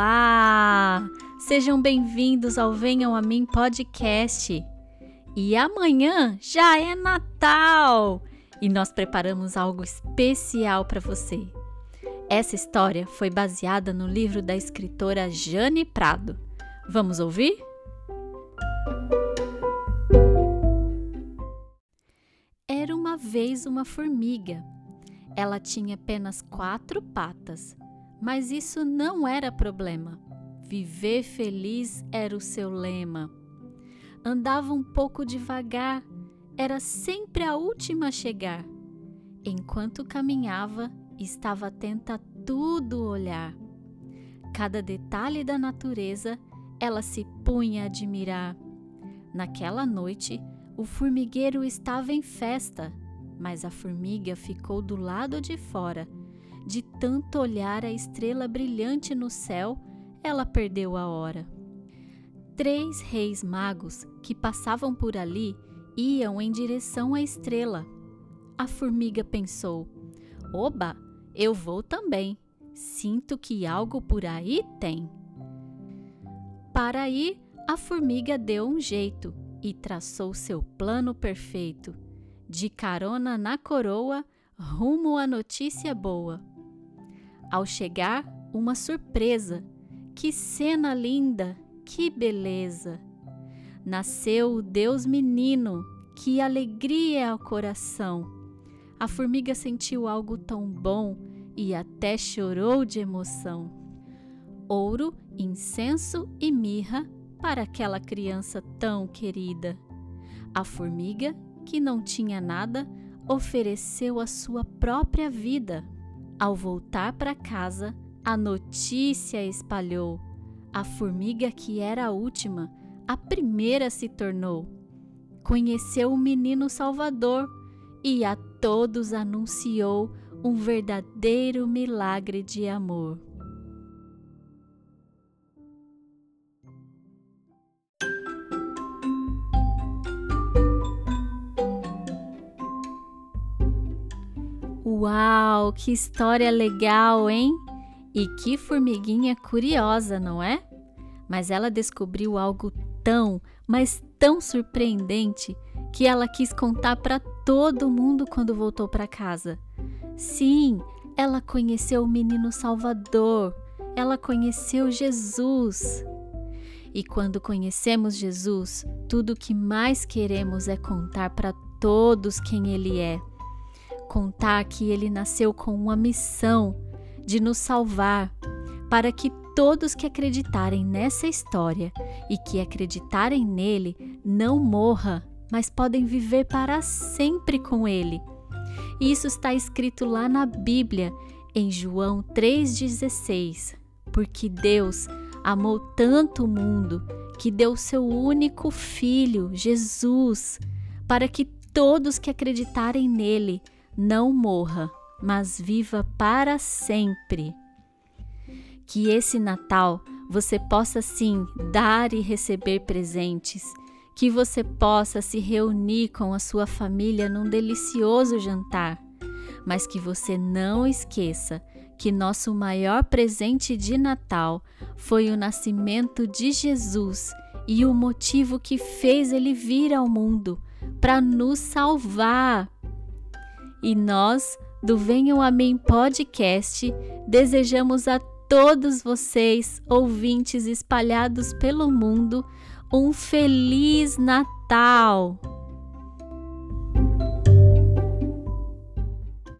Olá! Sejam bem-vindos ao Venham a Mim podcast. E amanhã já é Natal e nós preparamos algo especial para você. Essa história foi baseada no livro da escritora Jane Prado. Vamos ouvir? Era uma vez uma formiga. Ela tinha apenas quatro patas mas isso não era problema. Viver feliz era o seu lema. Andava um pouco devagar, era sempre a última a chegar. Enquanto caminhava, estava atenta a tudo olhar. Cada detalhe da natureza ela se punha a admirar. Naquela noite, o formigueiro estava em festa, mas a formiga ficou do lado de fora de tanto olhar a estrela brilhante no céu, ela perdeu a hora. Três reis magos que passavam por ali iam em direção à estrela. A formiga pensou: Oba, eu vou também. Sinto que algo por aí tem. Para ir, a formiga deu um jeito e traçou seu plano perfeito. De carona na coroa, rumo à notícia boa. Ao chegar, uma surpresa. Que cena linda, que beleza! Nasceu o Deus menino, que alegria ao coração. A formiga sentiu algo tão bom e até chorou de emoção. Ouro, incenso e mirra para aquela criança tão querida. A formiga, que não tinha nada, ofereceu a sua própria vida. Ao voltar para casa, a notícia espalhou. A formiga que era a última, a primeira se tornou. Conheceu o menino Salvador e a todos anunciou um verdadeiro milagre de amor. Uau, que história legal, hein? E que formiguinha curiosa, não é? Mas ela descobriu algo tão, mas tão surpreendente que ela quis contar para todo mundo quando voltou para casa. Sim, ela conheceu o menino Salvador, ela conheceu Jesus. E quando conhecemos Jesus, tudo o que mais queremos é contar para todos quem ele é contar que ele nasceu com uma missão de nos salvar, para que todos que acreditarem nessa história e que acreditarem nele não morra, mas podem viver para sempre com ele. Isso está escrito lá na Bíblia, em João 3,16. Porque Deus amou tanto o mundo que deu seu único filho, Jesus, para que todos que acreditarem nele não morra, mas viva para sempre. Que esse Natal você possa sim dar e receber presentes, que você possa se reunir com a sua família num delicioso jantar, mas que você não esqueça que nosso maior presente de Natal foi o nascimento de Jesus e o motivo que fez ele vir ao mundo para nos salvar. E nós, do Venham a Mim Podcast, desejamos a todos vocês, ouvintes espalhados pelo mundo, um Feliz Natal!